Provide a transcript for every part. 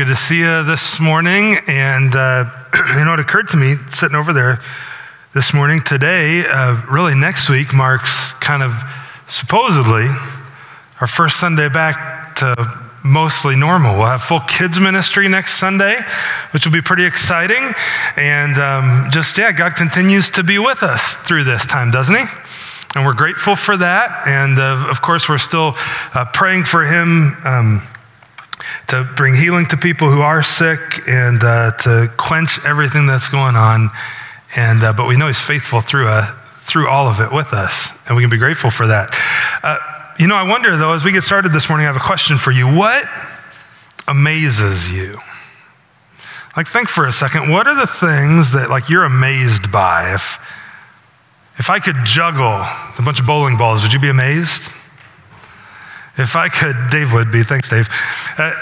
Good to see you this morning. And uh, you know, it occurred to me sitting over there this morning, today, uh, really next week marks kind of supposedly our first Sunday back to mostly normal. We'll have full kids ministry next Sunday, which will be pretty exciting. And um, just, yeah, God continues to be with us through this time, doesn't He? And we're grateful for that. And uh, of course, we're still uh, praying for Him. Um, to bring healing to people who are sick and uh, to quench everything that's going on. And, uh, but we know He's faithful through, uh, through all of it with us, and we can be grateful for that. Uh, you know, I wonder though, as we get started this morning, I have a question for you. What amazes you? Like, think for a second. What are the things that, like, you're amazed by? If, if I could juggle a bunch of bowling balls, would you be amazed? If I could, Dave would be. Thanks, Dave. Uh,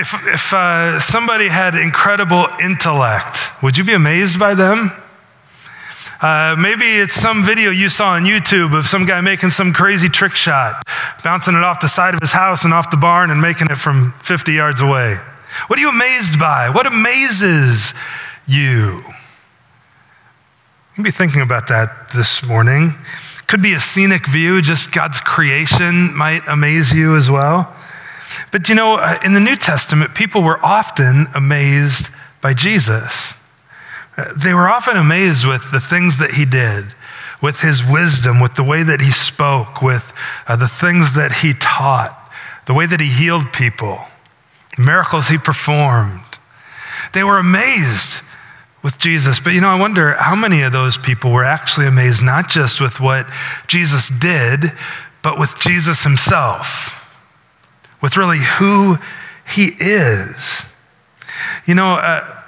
if if uh, somebody had incredible intellect, would you be amazed by them? Uh, maybe it's some video you saw on YouTube of some guy making some crazy trick shot, bouncing it off the side of his house and off the barn and making it from 50 yards away. What are you amazed by? What amazes you? You can be thinking about that this morning. Could be a scenic view, just God's creation might amaze you as well. But you know, uh, in the New Testament, people were often amazed by Jesus. Uh, they were often amazed with the things that he did, with his wisdom, with the way that he spoke, with uh, the things that he taught, the way that he healed people, the miracles he performed. They were amazed with Jesus. But you know, I wonder how many of those people were actually amazed not just with what Jesus did, but with Jesus himself, with really who he is. You know, uh,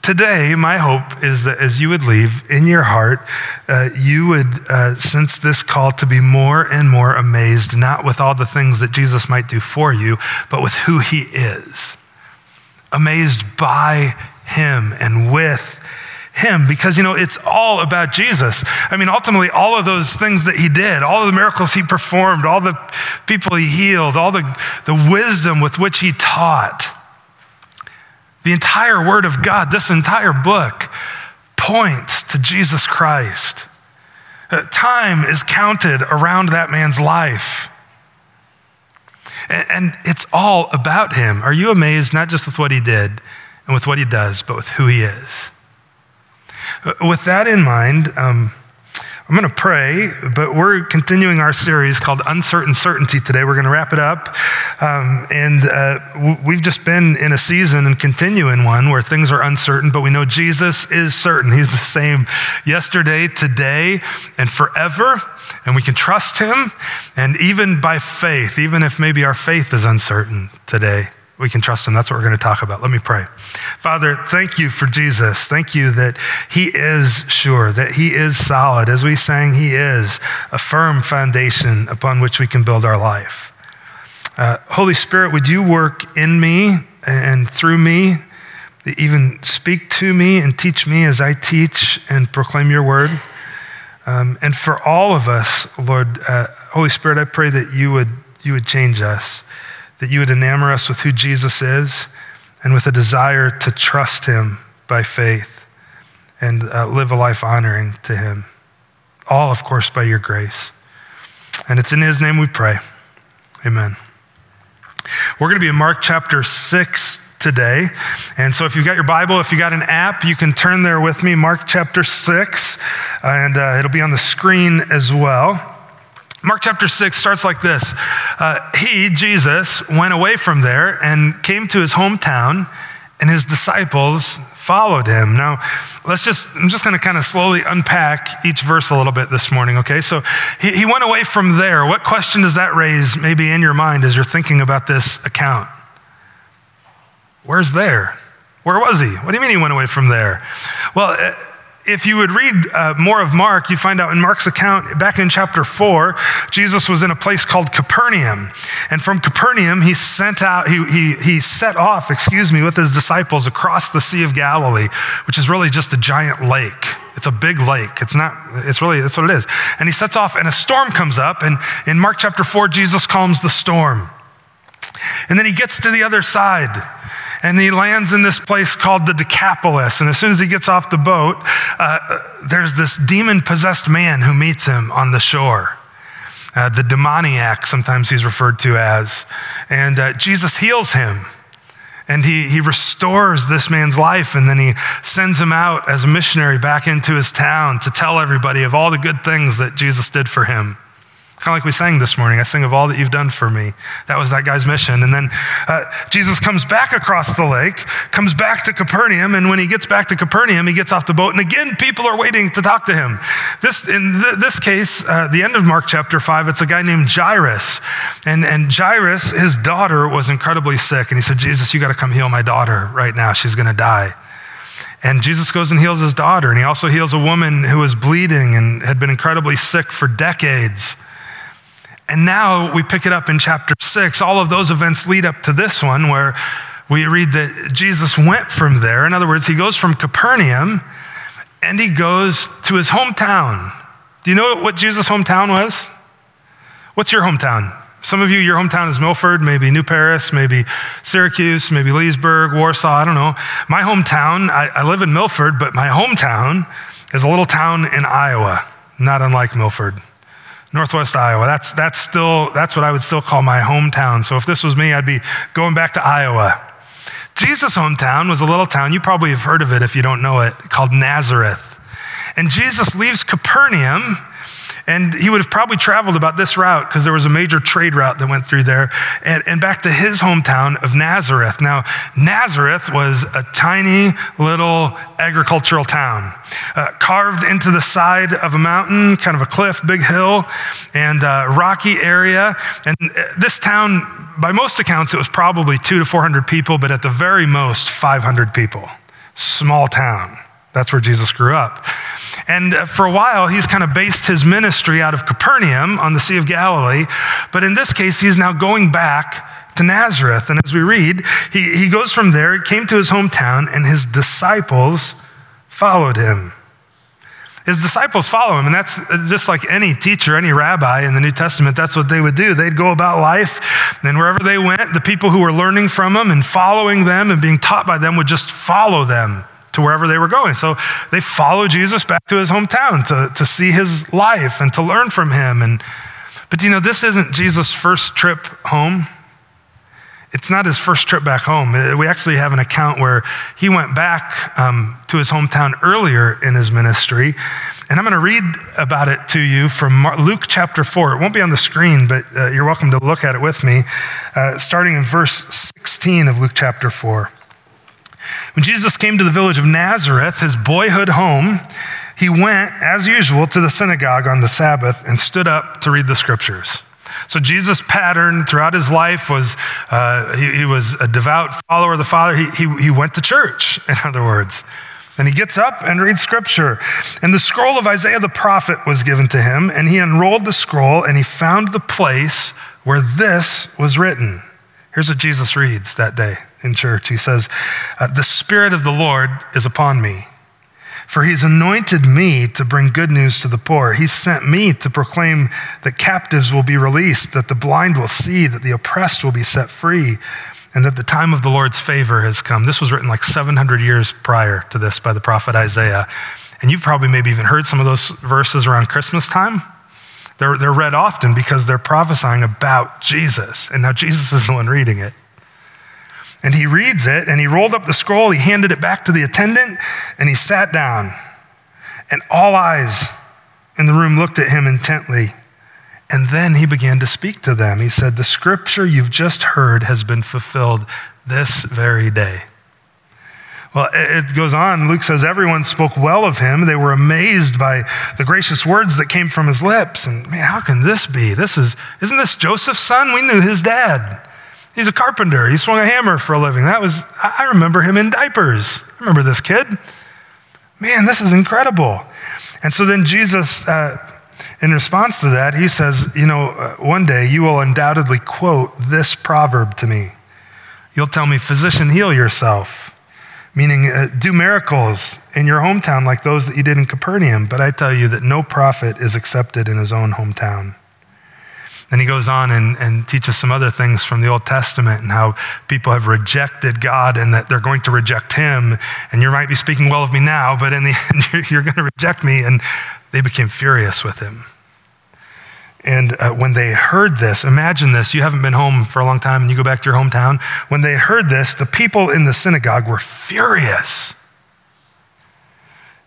today, my hope is that as you would leave in your heart, uh, you would uh, sense this call to be more and more amazed, not with all the things that Jesus might do for you, but with who he is. Amazed by him and with him because, you know, it's all about Jesus. I mean, ultimately, all of those things that he did, all of the miracles he performed, all the people he healed, all the, the wisdom with which he taught, the entire Word of God, this entire book, points to Jesus Christ. Uh, time is counted around that man's life. And, and it's all about him. Are you amazed not just with what he did, and with what he does, but with who he is. With that in mind, um, I'm going to pray, but we're continuing our series called Uncertain Certainty today. We're going to wrap it up. Um, and uh, we've just been in a season and continue in one where things are uncertain, but we know Jesus is certain. He's the same yesterday, today, and forever. And we can trust him. And even by faith, even if maybe our faith is uncertain today, we can trust him. That's what we're going to talk about. Let me pray. Father, thank you for Jesus. Thank you that he is sure, that he is solid. As we sang, he is a firm foundation upon which we can build our life. Uh, Holy Spirit, would you work in me and through me, even speak to me and teach me as I teach and proclaim your word? Um, and for all of us, Lord, uh, Holy Spirit, I pray that you would, you would change us that you would enamor us with who Jesus is and with a desire to trust him by faith and uh, live a life honoring to him. All, of course, by your grace. And it's in his name we pray. Amen. We're going to be in Mark chapter 6 today. And so if you've got your Bible, if you got an app, you can turn there with me, Mark chapter 6, and uh, it'll be on the screen as well. Mark chapter 6 starts like this uh, He, Jesus, went away from there and came to his hometown, and his disciples followed him. Now, let's just, I'm just going to kind of slowly unpack each verse a little bit this morning, okay? So he, he went away from there. What question does that raise maybe in your mind as you're thinking about this account? Where's there? Where was he? What do you mean he went away from there? Well, if you would read uh, more of Mark, you find out in Mark's account, back in chapter 4, Jesus was in a place called Capernaum. And from Capernaum, he sent out, he, he, he set off, excuse me, with his disciples across the Sea of Galilee, which is really just a giant lake. It's a big lake. It's not, it's really, that's what it is. And he sets off, and a storm comes up. And in Mark chapter 4, Jesus calms the storm. And then he gets to the other side and he lands in this place called the Decapolis. And as soon as he gets off the boat, uh, there's this demon possessed man who meets him on the shore. Uh, the demoniac, sometimes he's referred to as. And uh, Jesus heals him. And he, he restores this man's life, and then he sends him out as a missionary back into his town to tell everybody of all the good things that Jesus did for him. Kind of like we sang this morning. I sing of all that you've done for me. That was that guy's mission. And then uh, Jesus comes back across the lake, comes back to Capernaum, and when he gets back to Capernaum, he gets off the boat, and again, people are waiting to talk to him. This, in th- this case, uh, the end of Mark chapter 5, it's a guy named Jairus. And, and Jairus, his daughter, was incredibly sick. And he said, Jesus, you got to come heal my daughter right now. She's going to die. And Jesus goes and heals his daughter. And he also heals a woman who was bleeding and had been incredibly sick for decades. And now we pick it up in chapter six. All of those events lead up to this one where we read that Jesus went from there. In other words, he goes from Capernaum and he goes to his hometown. Do you know what Jesus' hometown was? What's your hometown? Some of you, your hometown is Milford, maybe New Paris, maybe Syracuse, maybe Leesburg, Warsaw, I don't know. My hometown, I, I live in Milford, but my hometown is a little town in Iowa, not unlike Milford. Northwest Iowa. That's, that's still, that's what I would still call my hometown. So if this was me, I'd be going back to Iowa. Jesus' hometown was a little town, you probably have heard of it if you don't know it, called Nazareth. And Jesus leaves Capernaum and he would have probably traveled about this route because there was a major trade route that went through there and, and back to his hometown of Nazareth. Now, Nazareth was a tiny little agricultural town, uh, carved into the side of a mountain, kind of a cliff, big hill, and uh, rocky area. And uh, this town, by most accounts, it was probably two to 400 people, but at the very most, 500 people. Small town. That's where Jesus grew up. And uh, for a while, he's kind of based his ministry out of Capernaum on the Sea of Galilee. But in this case, he's now going back to Nazareth. And as we read, he, he goes from there, he came to his hometown, and his disciples followed him. His disciples follow him, and that's uh, just like any teacher, any rabbi in the New Testament, that's what they would do. They'd go about life, and wherever they went, the people who were learning from them and following them and being taught by them would just follow them to wherever they were going. So they followed Jesus back to his hometown to, to see his life and to learn from him. And, but you know, this isn't Jesus' first trip home. It's not his first trip back home. Uh, we actually have an account where he went back um, to his hometown earlier in his ministry. And I'm going to read about it to you from Luke chapter 4. It won't be on the screen, but uh, you're welcome to look at it with me, uh, starting in verse 16 of Luke chapter 4. When Jesus came to the village of Nazareth, his boyhood home, he went, as usual, to the synagogue on the Sabbath and stood up to read the scriptures. So Jesus' pattern throughout his life was uh, he, he, was a devout follower of the Father. He, he, he went to church, in other words. And he gets up and reads scripture. And the scroll of Isaiah the prophet was given to him, and he unrolled the scroll and he found the place where this was written. Here's what Jesus reads that day in church. He says, uh, The Spirit of the Lord is upon me, for he's anointed me to bring good news to the poor. He sent me to proclaim that captives will be released, that the blind will see, that the oppressed will be set free, and that the time of the Lord's favor has come. This was written like 700 years prior to this by the prophet Isaiah. And you've probably maybe even heard some of those verses around Christmas time. They're, they're read often because they're prophesying about Jesus. And now Jesus is the one reading it. And he reads it and he rolled up the scroll, he handed it back to the attendant, and he sat down. And all eyes in the room looked at him intently. And then he began to speak to them. He said, The scripture you've just heard has been fulfilled this very day. Well, it goes on. Luke says, Everyone spoke well of him. They were amazed by the gracious words that came from his lips. And man, how can this be? This is, isn't this Joseph's son? We knew his dad. He's a carpenter. He swung a hammer for a living. That was, I remember him in diapers. I remember this kid. Man, this is incredible. And so then Jesus, uh, in response to that, he says, You know, uh, one day you will undoubtedly quote this proverb to me. You'll tell me, Physician, heal yourself, meaning uh, do miracles in your hometown like those that you did in Capernaum. But I tell you that no prophet is accepted in his own hometown. Then he goes on and, and teaches some other things from the Old Testament and how people have rejected God and that they're going to reject him. And you might be speaking well of me now, but in the end, you're, you're going to reject me. And they became furious with him. And uh, when they heard this, imagine this you haven't been home for a long time and you go back to your hometown. When they heard this, the people in the synagogue were furious.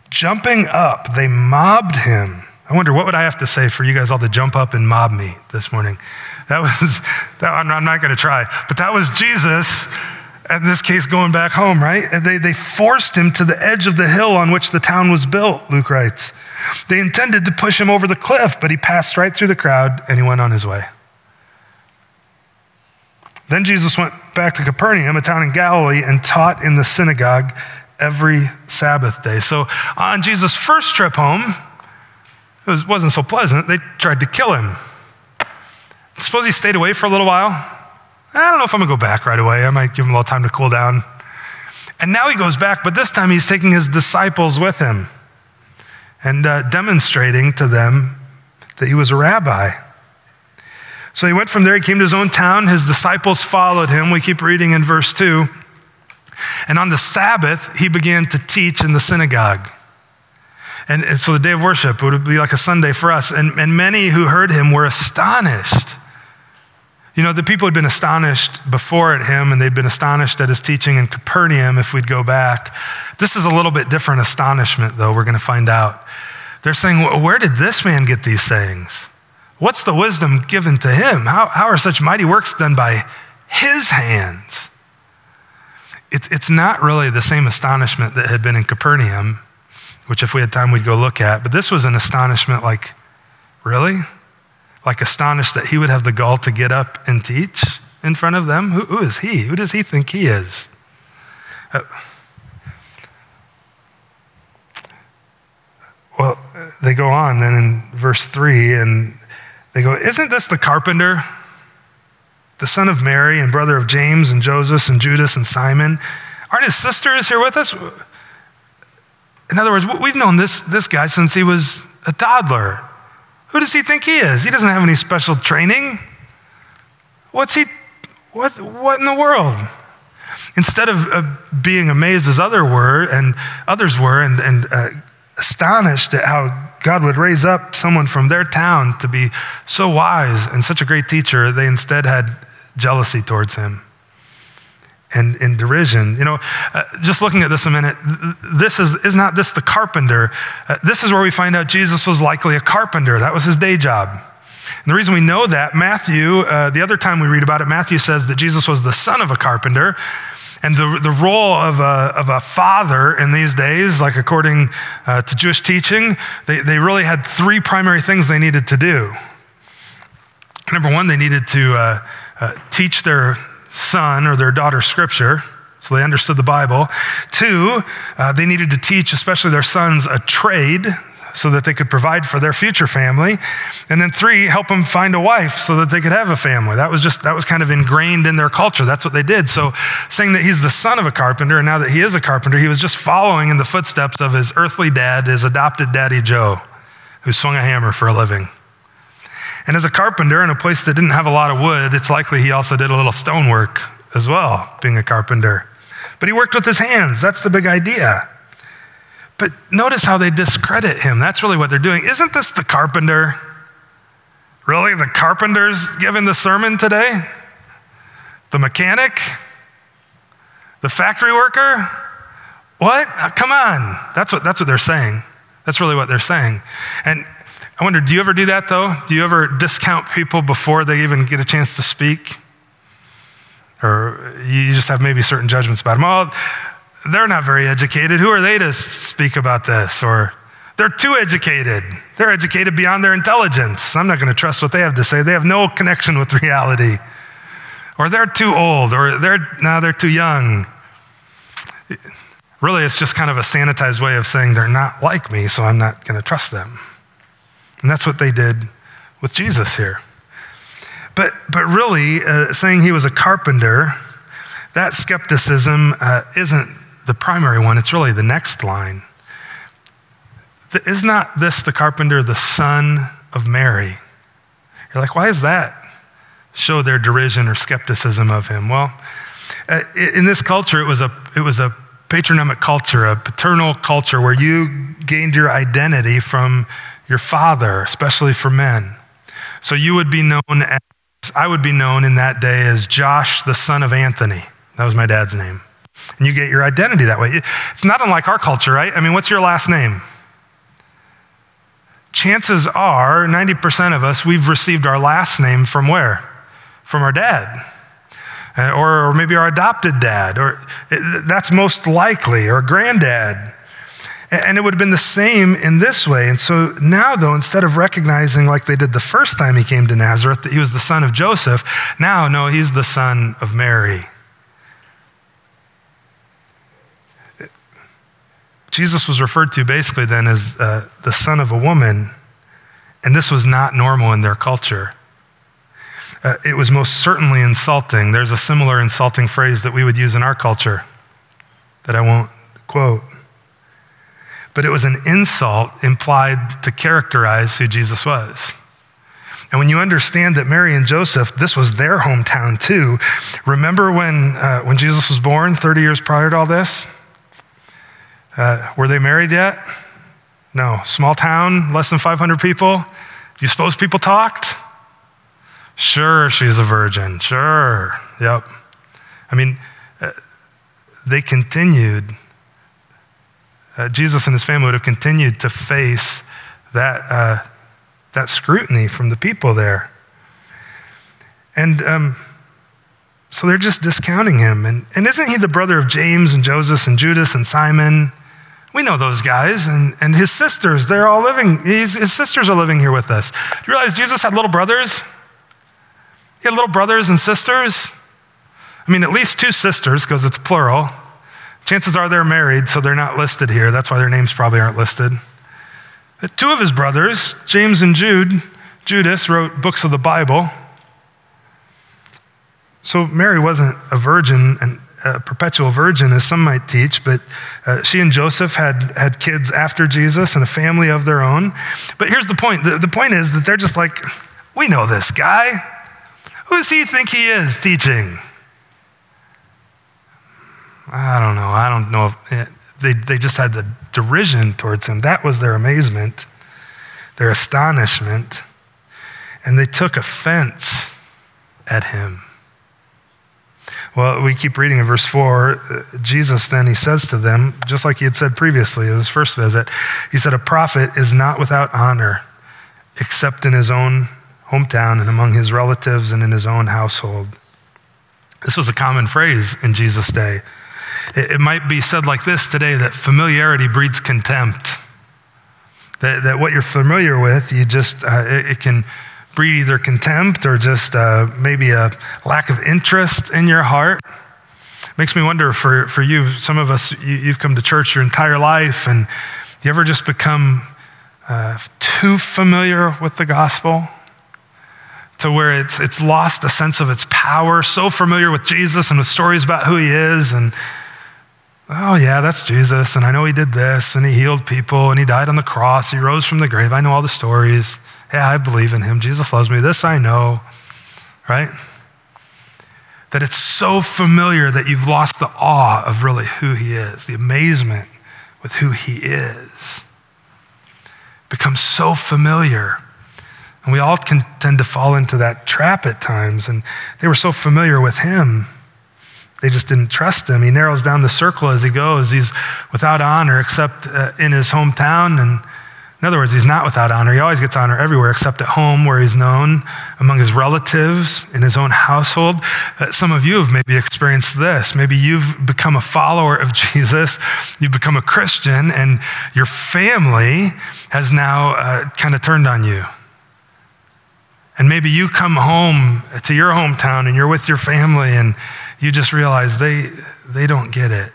Jumping up, they mobbed him I wonder what would I have to say for you guys all to jump up and mob me this morning? That was, that, I'm not going to try, but that was Jesus, in this case, going back home, right? And they, they forced him to the edge of the hill on which the town was built, Luke writes. They intended to push him over the cliff, but he passed right through the crowd and he went on his way. Then Jesus went back to Capernaum, a town in Galilee, and taught in the synagogue every Sabbath day. So on Jesus' first trip home, it was, wasn't so pleasant. They tried to kill him. Suppose he stayed away for a little while. I don't know if I'm going to go back right away. I might give him a little time to cool down. And now he goes back, but this time he's taking his disciples with him and uh, demonstrating to them that he was a rabbi. So he went from there, he came to his own town. His disciples followed him. We keep reading in verse 2. And on the Sabbath, he began to teach in the synagogue. And, and, so the day of worship would be like a Sunday for us. And, and many who heard him were astonished. You know, the people had been astonished before at him, and they'd been astonished at his teaching in Capernaum if we'd go back. This is a little bit different astonishment, though, we're going to find out. They're saying, Where did this man get these sayings? What's the wisdom given to him? How, how are such mighty works done by his hands? It, it's not really the same astonishment that had been in Capernaum which if we had time we'd go look at. But this was an astonishment like, really? Like astonished that he would have the gall to get up and teach in front of them? who, who is he? Who does he think he is? Uh, well, they go on then in verse 3 and they go, Isn't this the carpenter, the son of Mary and brother of James and Joseph and Judas and Simon? Aren't his sisters here with us? In other words, we've known this, this guy since he was a toddler. Who does he think he is? He doesn't have any special training. What's he, what, what in the world? Instead of uh, being amazed as other were and others were and, and uh, astonished at how God would raise up someone from their town to be so wise and such a great teacher, they instead had jealousy towards him and in derision. You know, uh, just looking at this a minute, this is, is not this the carpenter. Uh, this is where we find out Jesus was likely a carpenter. That was his day job. And the reason we know that, Matthew, uh, the other time we read about it, Matthew says that Jesus was the son of a carpenter. And the, the role of a, of a father in these days, like according uh, to Jewish teaching, they, they really had three primary things they needed to do. Number one, they needed to uh, uh, teach their son or their daughter scripture, so they understood the Bible. Two, uh, they needed to teach, especially their sons, a trade so that they could provide for their future family. And then three, help them find a wife so that they could have a family. That was just, that was kind of ingrained in their culture. That's what they did. So saying that he's the son of a carpenter and now that he is a carpenter, he was just following in the footsteps of his earthly dad, his adopted daddy Joe, who swung a hammer for a living. And as a carpenter in a place that didn't have a lot of wood, it's likely he also did a little stonework as well, being a carpenter. But he worked with his hands. That's the big idea. But notice how they discredit him. That's really what they're doing. Isn't this the carpenter? Really? The carpenter's giving the sermon today? The mechanic? The factory worker? What? Uh, come on. That's what, that's what they're saying. That's really what they're saying. And I wonder, do you ever do that though? Do you ever discount people before they even get a chance to speak? Or you just have maybe certain judgments about them. Oh, they're not very educated. Who are they to speak about this? Or they're too educated. They're educated beyond their intelligence. I'm not going to trust what they have to say. They have no connection with reality. Or they're too old, or they're now they're too young. Really, it's just kind of a sanitized way of saying they're not like me, so I'm not going to trust them. And that's what they did with Jesus here. But, but really, uh, saying he was a carpenter, that skepticism uh, isn't the primary one, it's really the next line. Is not this the carpenter, the son of Mary? You're like, why is that? Show their derision or skepticism of him. Well, uh, in this culture, it was a, it was a patronymic culture, a paternal culture where you gained your identity from your father, especially for men. So you would be known as, I would be known in that day as Josh, the son of Anthony. That was my dad's name. And you get your identity that way. It's not unlike our culture, right? I mean, what's your last name? Chances are, 90% of us, we've received our last name from where? From our dad. Uh, or, or maybe our adopted dad, or that's most likely, or granddad. And it would have been the same in this way. And so now, though, instead of recognizing like they did the first time he came to Nazareth that he was the son of Joseph, now, no, he's the son of Mary. Jesus was referred to basically then as uh, the son of a woman, and this was not normal in their culture. Uh, it was most certainly insulting. There's a similar insulting phrase that we would use in our culture that I won't quote. But it was an insult implied to characterize who Jesus was. And when you understand that Mary and Joseph, this was their hometown too. Remember when, uh, when Jesus was born 30 years prior to all this? Uh, were they married yet? No. Small town, less than 500 people. Do you suppose people talked? Sure, she's a virgin. Sure. Yep. I mean, uh, they continued, uh, Jesus and his family would have continued to face that, uh, that scrutiny from the people there. And um, so they're just discounting him. And, and isn't he the brother of James and Joseph and Judas and Simon? We know those guys. And, and his sisters, they're all living, his, his sisters are living here with us. Do you realize Jesus had little brothers? He had little brothers and sisters. I mean, at least two sisters, because it's plural. Chances are they're married, so they're not listed here. That's why their names probably aren't listed. Two of his brothers, James and Jude, Judas, wrote books of the Bible. So Mary wasn't a virgin and a perpetual virgin, as some might teach, but uh, she and Joseph had, had kids after Jesus and a family of their own. But here's the point the, the point is that they're just like, we know this guy. Who does he think he is teaching? I don't know. I don't know. It, they, they just had the derision towards him. That was their amazement, their astonishment. And they took offense at him. Well, we keep reading in verse 4. Uh, Jesus then, he says to them, just like he had said previously in his first visit, he said, A prophet is not without honor except in his own hometown and among his relatives and in his own household. This was a common phrase in Jesus' day. It, it might be said like this today that familiarity breeds contempt. That, that what you're familiar with, you just, uh, it, it, can breed either contempt or just uh, maybe a lack of interest in your heart. Makes me wonder for, for you, some of us, you, you've come to church your entire life and you ever just become uh, too familiar with the gospel? to where it's, it's lost a sense of its power, so familiar with Jesus and with stories about who he is. And, oh, yeah, that's Jesus. And I know he did this and he healed people and he died on the cross. He rose from the grave. I know all the stories. Yeah, I believe in him. Jesus loves me. This I know, right? That it's so familiar that you've lost the awe of really who he is, the amazement with who he is. Becomes so familiar and we all can tend to fall into that trap at times. And they were so familiar with him, they just didn't trust him. He narrows down the circle as he goes. He's without honor except uh, in his hometown. And in other words, he's not without honor. He always gets honor everywhere except at home where he's known, among his relatives, in his own household. Uh, some of you have maybe experienced this. Maybe you've become a follower of Jesus, you've become a Christian, and your family has now uh, kind of turned on you. And maybe you come home to your hometown and you're with your family and you just realize they, they don't get it.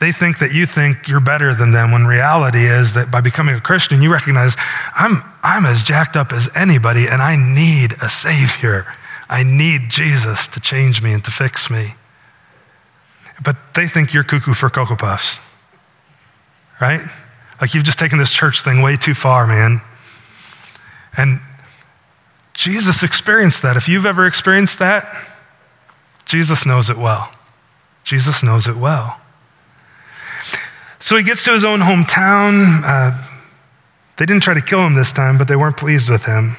They think that you think you're better than them when reality is that by becoming a Christian, you recognize I'm, I'm as jacked up as anybody and I need a Savior. I need Jesus to change me and to fix me. But they think you're cuckoo for Cocoa Puffs, right? Like you've just taken this church thing way too far, man. And Jesus experienced that. If you've ever experienced that, Jesus knows it well. Jesus knows it well. So he gets to his own hometown. Uh, they didn't try to kill him this time, but they weren't pleased with him.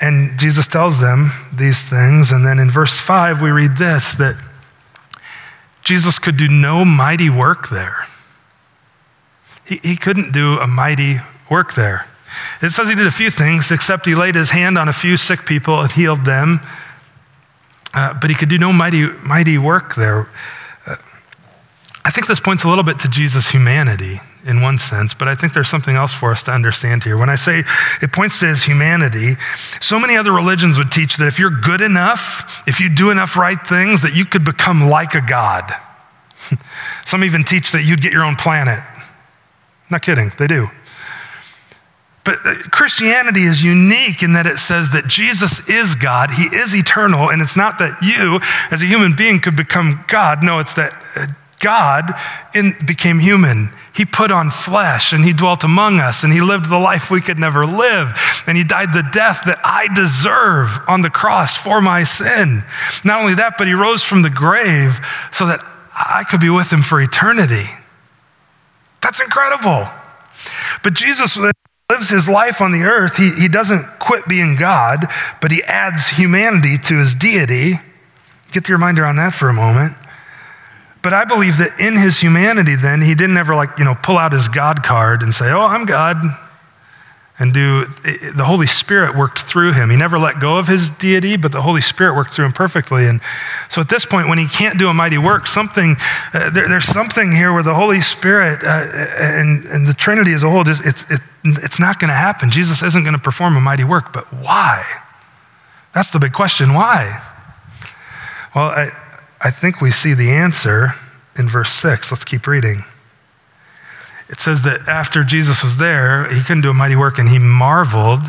And Jesus tells them these things. And then in verse 5, we read this that Jesus could do no mighty work there. He, he couldn't do a mighty work there. It says he did a few things, except he laid his hand on a few sick people and healed them. Uh, but he could do no mighty, mighty work there. I think this points a little bit to Jesus' humanity in one sense, but I think there's something else for us to understand here. When I say it points to his humanity, so many other religions would teach that if you're good enough, if you do enough right things, that you could become like a God. Some even teach that you'd get your own planet. Not kidding, they do. But uh, Christianity is unique in that it says that Jesus is God, He is eternal, and it's not that you, as a human being, could become God. No, it's that uh, God in, became human. He put on flesh and he dwelt among us and he lived the life we could never live. And he died the death that I deserve on the cross for my sin. Not only that, but he rose from the grave so that I could be with him for eternity. That's incredible. But Jesus lives his life on the earth. He, he doesn't quit being God, but he adds humanity to his deity. Get your mind around that for a moment. But I believe that in his humanity, then, he didn't ever, like, you know, pull out his God card and say, Oh, I'm God. And do the Holy Spirit worked through him. He never let go of his deity, but the Holy Spirit worked through him perfectly. And so at this point, when he can't do a mighty work, something, uh, there, there's something here where the Holy Spirit uh, and, and the Trinity as a whole, just, it's, it, it's not going to happen. Jesus isn't going to perform a mighty work, but why? That's the big question. Why? Well, I, I think we see the answer in verse 6. Let's keep reading. It says that after Jesus was there, he couldn't do a mighty work and he marveled.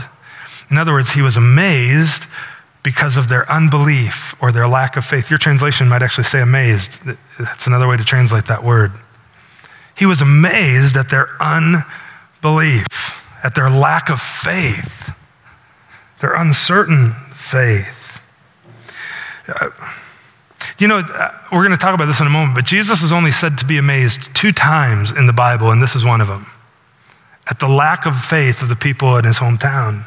In other words, he was amazed because of their unbelief or their lack of faith. Your translation might actually say amazed. That's another way to translate that word. He was amazed at their unbelief, at their lack of faith, their uncertain faith. Uh, you know, uh, we're going to talk about this in a moment, but Jesus is only said to be amazed two times in the Bible, and this is one of them at the lack of faith of the people in his hometown.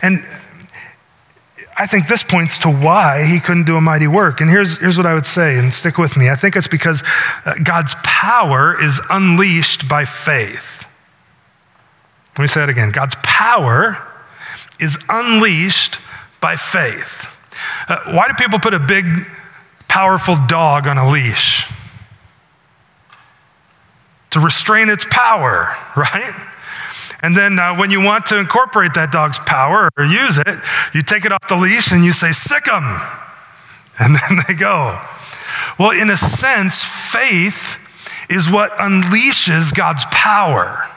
And I think this points to why he couldn't do a mighty work. And here's, here's what I would say, and stick with me. I think it's because uh, God's power is unleashed by faith. Let me say it again God's power is unleashed by faith. Uh, why do people put a big powerful dog on a leash to restrain its power, right? And then uh, when you want to incorporate that dog's power or use it, you take it off the leash and you say, sick them. And then they go. Well, in a sense, faith is what unleashes God's power.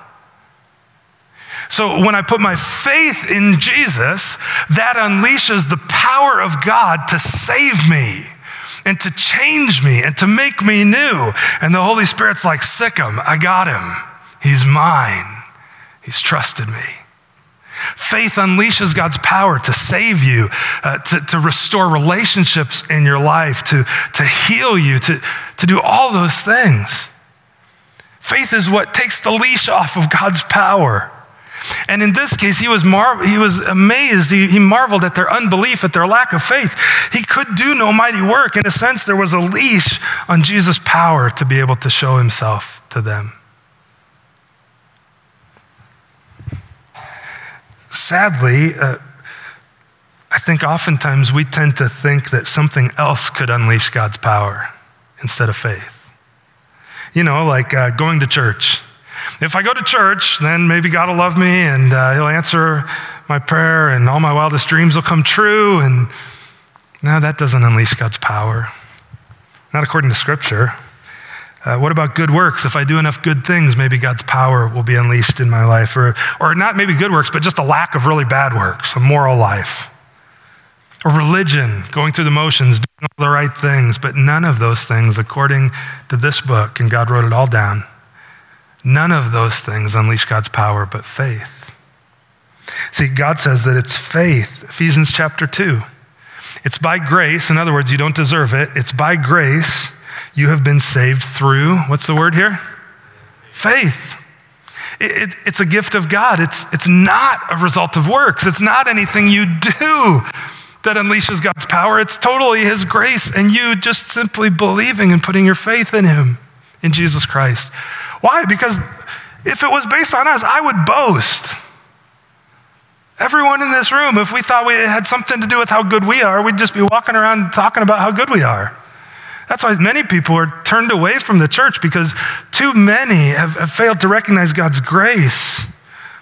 So when I put my faith in Jesus, that unleashes the power of God to save me and to change me and to make me new. And the Holy Spirit's like, sick him. I got him. He's mine. He's trusted me. Faith unleashes God's power to save you, uh, to, to restore relationships in your life, to, to heal you, to, to do all those things. Faith is what takes the leash off of God's power. And in this case, he was, mar- he was amazed. He, he marveled at their unbelief, at their lack of faith. He could do no mighty work. In a sense, there was a leash on Jesus' power to be able to show himself to them. Sadly, uh, I think oftentimes we tend to think that something else could unleash God's power instead of faith. You know, like uh, going to church. If I go to church, then maybe God will love me and uh, He'll answer my prayer and all my wildest dreams will come true. And now that doesn't unleash God's power. Not according to Scripture. Uh, what about good works? If I do enough good things, maybe God's power will be unleashed in my life. Or, or not maybe good works, but just a lack of really bad works, a moral life. Or religion, going through the motions, doing all the right things, but none of those things, according to this book, and God wrote it all down, None of those things unleash God's power but faith. See, God says that it's faith, Ephesians chapter 2. It's by grace, in other words, you don't deserve it. It's by grace you have been saved through, what's the word here? Faith. It, it, it's a gift of God. It's, it's not a result of works. It's not anything you do that unleashes God's power. It's totally His grace and you just simply believing and putting your faith in Him, in Jesus Christ. Why? Because if it was based on us, I would boast. Everyone in this room, if we thought we had something to do with how good we are, we'd just be walking around talking about how good we are. That's why many people are turned away from the church because too many have, have failed to recognize God's grace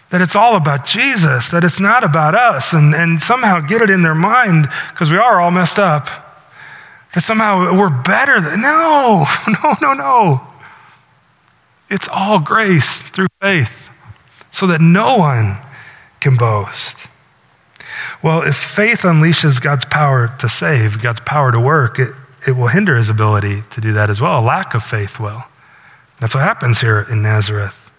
that it's all about Jesus, that it's not about us, and, and somehow get it in their mind, because we are all messed up, that somehow we're better than. No, no, no, no. It's all grace through faith, so that no one can boast. Well, if faith unleashes God's power to save, God's power to work, it, it will hinder his ability to do that as well. A lack of faith will. That's what happens here in Nazareth.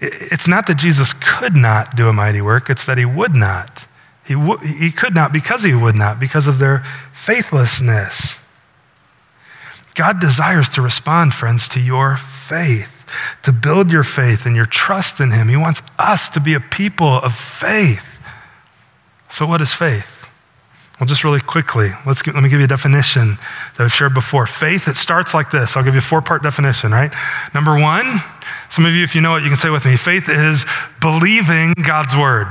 It's not that Jesus could not do a mighty work, it's that he would not. He, w- he could not because he would not, because of their faithlessness. God desires to respond, friends, to your faith, to build your faith and your trust in him. He wants us to be a people of faith. So, what is faith? Well, just really quickly, let's let me give you a definition that I've shared before. Faith, it starts like this. I'll give you a four part definition, right? Number one, some of you, if you know it, you can say with me. Faith is believing God's word.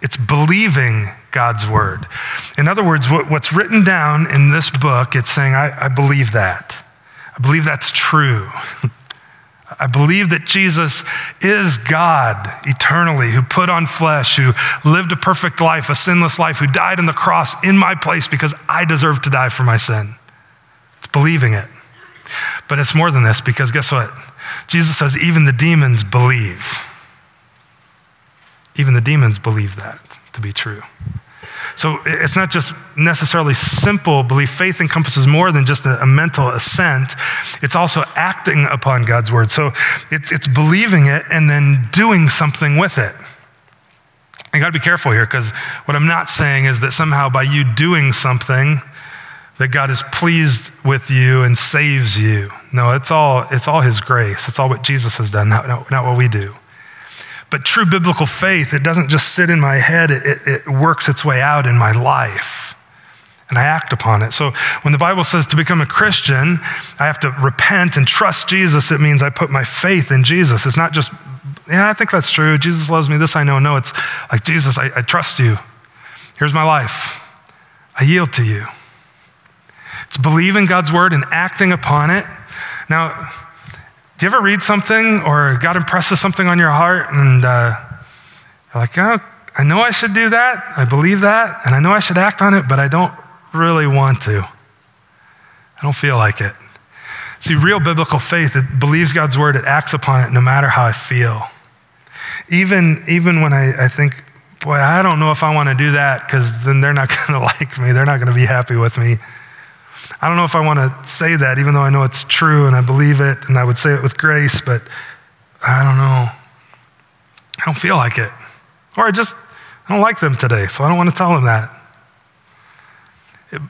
It's believing God's word. In other words, what, what's written down in this book, it's saying, I, I believe that. I believe that's true. I believe that Jesus is God eternally, who put on flesh, who lived a perfect life, a sinless life, who died on the cross in my place because I deserve to die for my sin. It's believing it. But it's more than this because guess what? Jesus says, even the demons believe. Even the demons believe that to be true. So it's not just necessarily simple belief. Faith encompasses more than just a, mental assent, it's also acting upon God's word. So it's, it's believing it and then doing something with it. I got to be careful here because what I'm not saying is that somehow by you doing something, that God is pleased with you and saves you. No, it's all, it's all His grace. It's all what Jesus has done, not, not, not what we do. But true biblical faith, it doesn't just sit in my head, it, it, it works its way out in my life. And I act upon it. So when the Bible says to become a Christian, I have to repent and trust Jesus, it means I put my faith in Jesus. It's not just, yeah, I think that's true. Jesus loves me. This I know. No, it's like, Jesus, I, I trust you. Here's my life. I yield to you. It's believing God's word and acting upon it. Now, do you ever read something or God impresses something on your heart and uh, you're like, oh, I know I should do that, I believe that, and I know I should act on it, but I don't really want to. I don't feel like it. See, real biblical faith, it believes God's word, it acts upon it no matter how I feel. Even, even when I, I think, boy, I don't know if I want to do that because then they're not going to like me, they're not going to be happy with me. I don't know if I want to say that, even though I know it's true and I believe it and I would say it with grace, but I don't know. I don't feel like it. Or I just, I don't like them today, so I don't want to tell them that.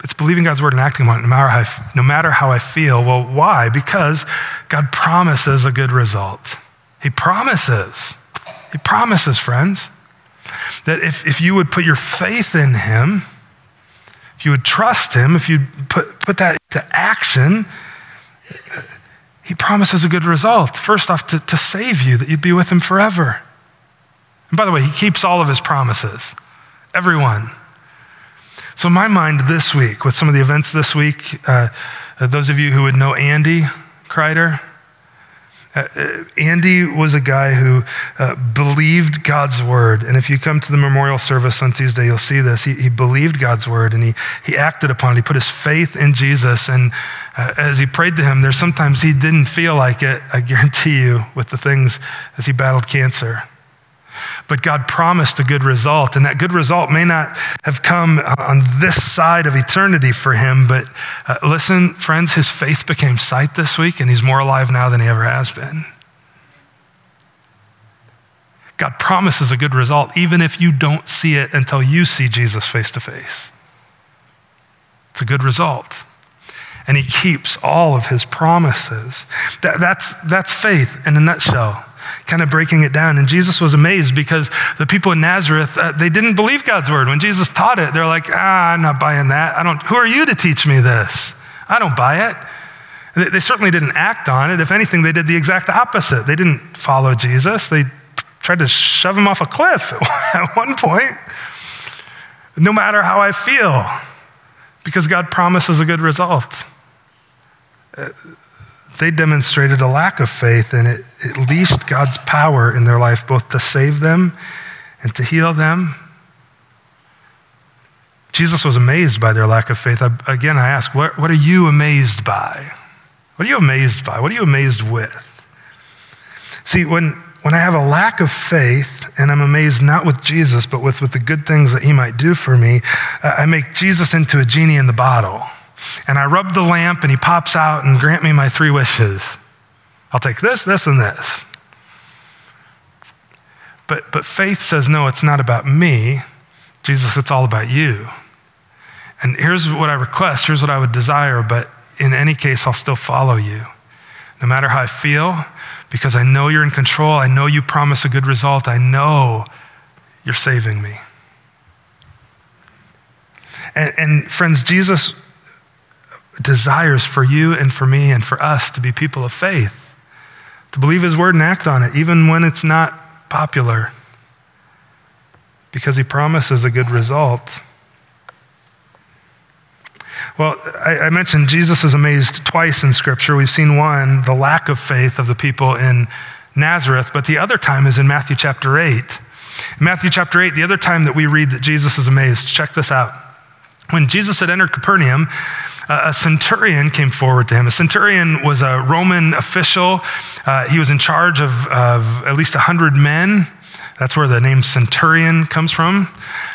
It's believing God's word and acting on it no matter, how I, no matter how I feel. Well, why? Because God promises a good result. He promises. He promises, friends, that if, if you would put your faith in Him, if you would trust him, if you put, put that into action, he promises a good result. First off, to, to save you, that you'd be with him forever. And by the way, he keeps all of his promises, everyone. So, in my mind, this week, with some of the events this week, uh, those of you who would know Andy Kreider, uh, uh, Andy was a guy who uh, believed God's word. And if you come to the memorial service on Tuesday, you'll see this. He, he believed God's word and he, he acted upon it. He put his faith in Jesus. And uh, as he prayed to him, there's sometimes he didn't feel like it, I guarantee you, with the things as he battled cancer. But God promised a good result, and that good result may not have come on this side of eternity for him, but uh, listen, friends, his faith became sight this week, and he's more alive now than he ever has been. God promises a good result, even if you don't see it until you see Jesus face to face. It's a good result. And he keeps all of his promises. That, that's, that's faith in a nutshell kind of breaking it down. And Jesus was amazed because the people in Nazareth, uh, they didn't believe God's word. When Jesus taught it, they're like, ah, I'm not buying that. I don't, who are you to teach me this? I don't buy it. They, they certainly didn't act on it. If anything, they did the exact opposite. They didn't follow Jesus. They tried to shove him off a cliff at one point. No matter how I feel, because God promises a good result. Uh, they demonstrated a lack of faith and it, at least God's power in their life, both to save them and to heal them. Jesus was amazed by their lack of faith. I, again, I ask, what, what are you amazed by? What are you amazed by? What are you amazed with? See, when, when I have a lack of faith and I'm amazed not with Jesus, but with, with the good things that he might do for me, I make Jesus into a genie in the bottle and I rub the lamp and he pops out and grant me my three wishes. I'll take this, this, and this. But, but faith says, no, it's not about me. Jesus, it's all about you. And here's what I request, here's what I would desire, but in any case, I'll still follow you. No matter how I feel, because I know you're in control. I know you promise a good result. I know you're saving me. And, and friends, Jesus desires for you and for me and for us to be people of faith, to believe his word and act on it, even when it's not popular, because he promises a good result. Well, I, I, mentioned Jesus is amazed twice in Scripture. We've seen one, the lack of faith of the people in Nazareth, but the other time is in Matthew chapter 8. In Matthew chapter 8, the other time that we read that Jesus is amazed, check this out. When Jesus had entered Capernaum, a centurion came forward to him. A centurion was a Roman official. Uh, he was in charge of, of at least 100 men. That's where the name centurion comes from.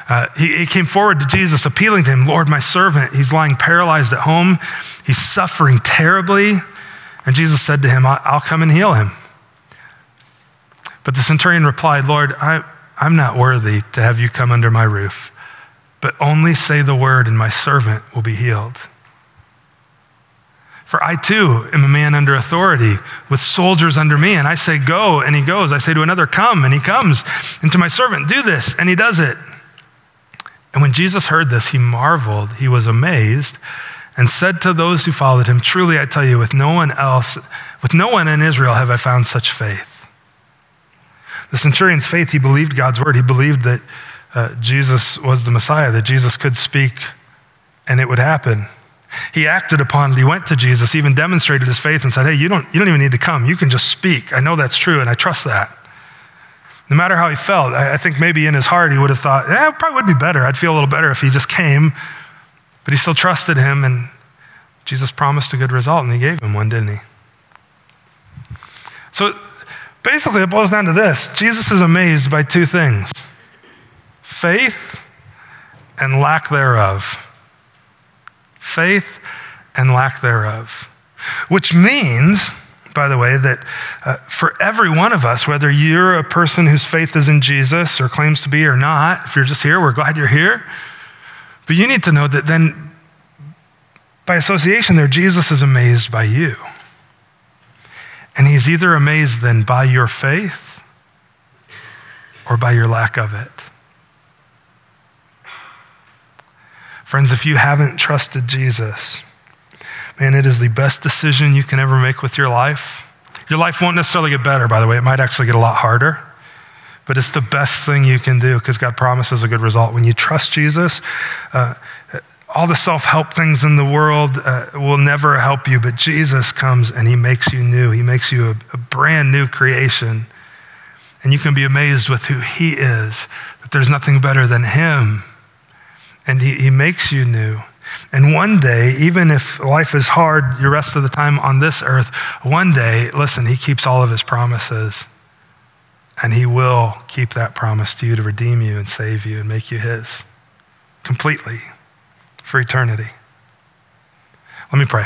Uh, he, he, came forward to Jesus, appealing to him, Lord, my servant, he's lying paralyzed at home. He's suffering terribly. And Jesus said to him, I'll come and heal him. But the centurion replied, Lord, I, I'm not worthy to have you come under my roof, but only say the word, and my servant will be healed. For I too am a man under authority with soldiers under me. And I say, Go, and he goes. I say to another, Come, and he comes. And to my servant, Do this, and he does it. And when Jesus heard this, he marveled, he was amazed, and said to those who followed him, Truly I tell you, with no one else, with no one in Israel have I found such faith. The centurion's faith, he believed God's word. He believed that uh, Jesus was the Messiah, that Jesus could speak and it would happen. He acted upon it. He went to Jesus, even demonstrated his faith and said, Hey, you don't, you don't even need to come. You can just speak. I know that's true, and I trust that. No matter how he felt, I think maybe in his heart he would have thought, Yeah, it probably would be better. I'd feel a little better if he just came. But he still trusted him, and Jesus promised a good result, and he gave him one, didn't he? So basically, it boils down to this Jesus is amazed by two things faith and lack thereof faith and lack thereof. Which means, by the way, that uh, for every one of us, whether you're a person whose faith is in Jesus or claims to be or not, if you're just here, we're glad you're here. But you need to know that then, by association, there, Jesus is amazed by you. And he's either amazed then by your faith or by your lack of it. Friends, if you haven't trusted Jesus, man, it is the best decision you can ever make with your life. Your life won't necessarily get better, by the way, it might actually get a lot harder. But it's the best thing you can do because God promises a good result. When you trust Jesus, uh, all the self help things in the world uh, will never help you, but Jesus comes and He makes you new. He makes you a, a brand new creation. And you can be amazed with who He is, that there's nothing better than Him and he, he makes you new. And one day, even if life is hard your rest of the time on this earth, one day, listen, he keeps all of his promises. And he will keep that promise to you to redeem you and save you and make you his completely for eternity. Let me pray.